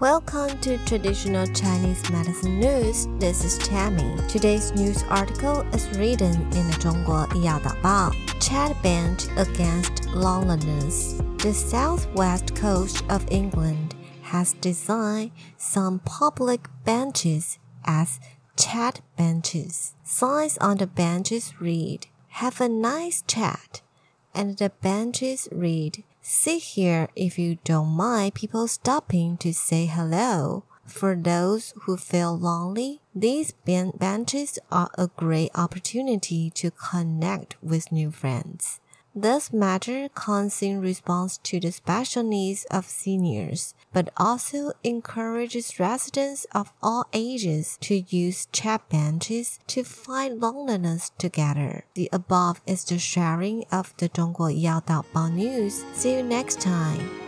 Welcome to Traditional Chinese Medicine News. This is Tammy. Today's news article is written in the 中国医药导报. Chat bench against loneliness. The southwest coast of England has designed some public benches as chat benches. Signs on the benches read, Have a nice chat. And the benches read, Sit here if you don't mind people stopping to say hello. For those who feel lonely, these benches are a great opportunity to connect with new friends. This matter comes in response to the special needs of seniors, but also encourages residents of all ages to use chat benches to fight loneliness together. The above is the sharing of the Zhongguo Yao Daobao news. See you next time.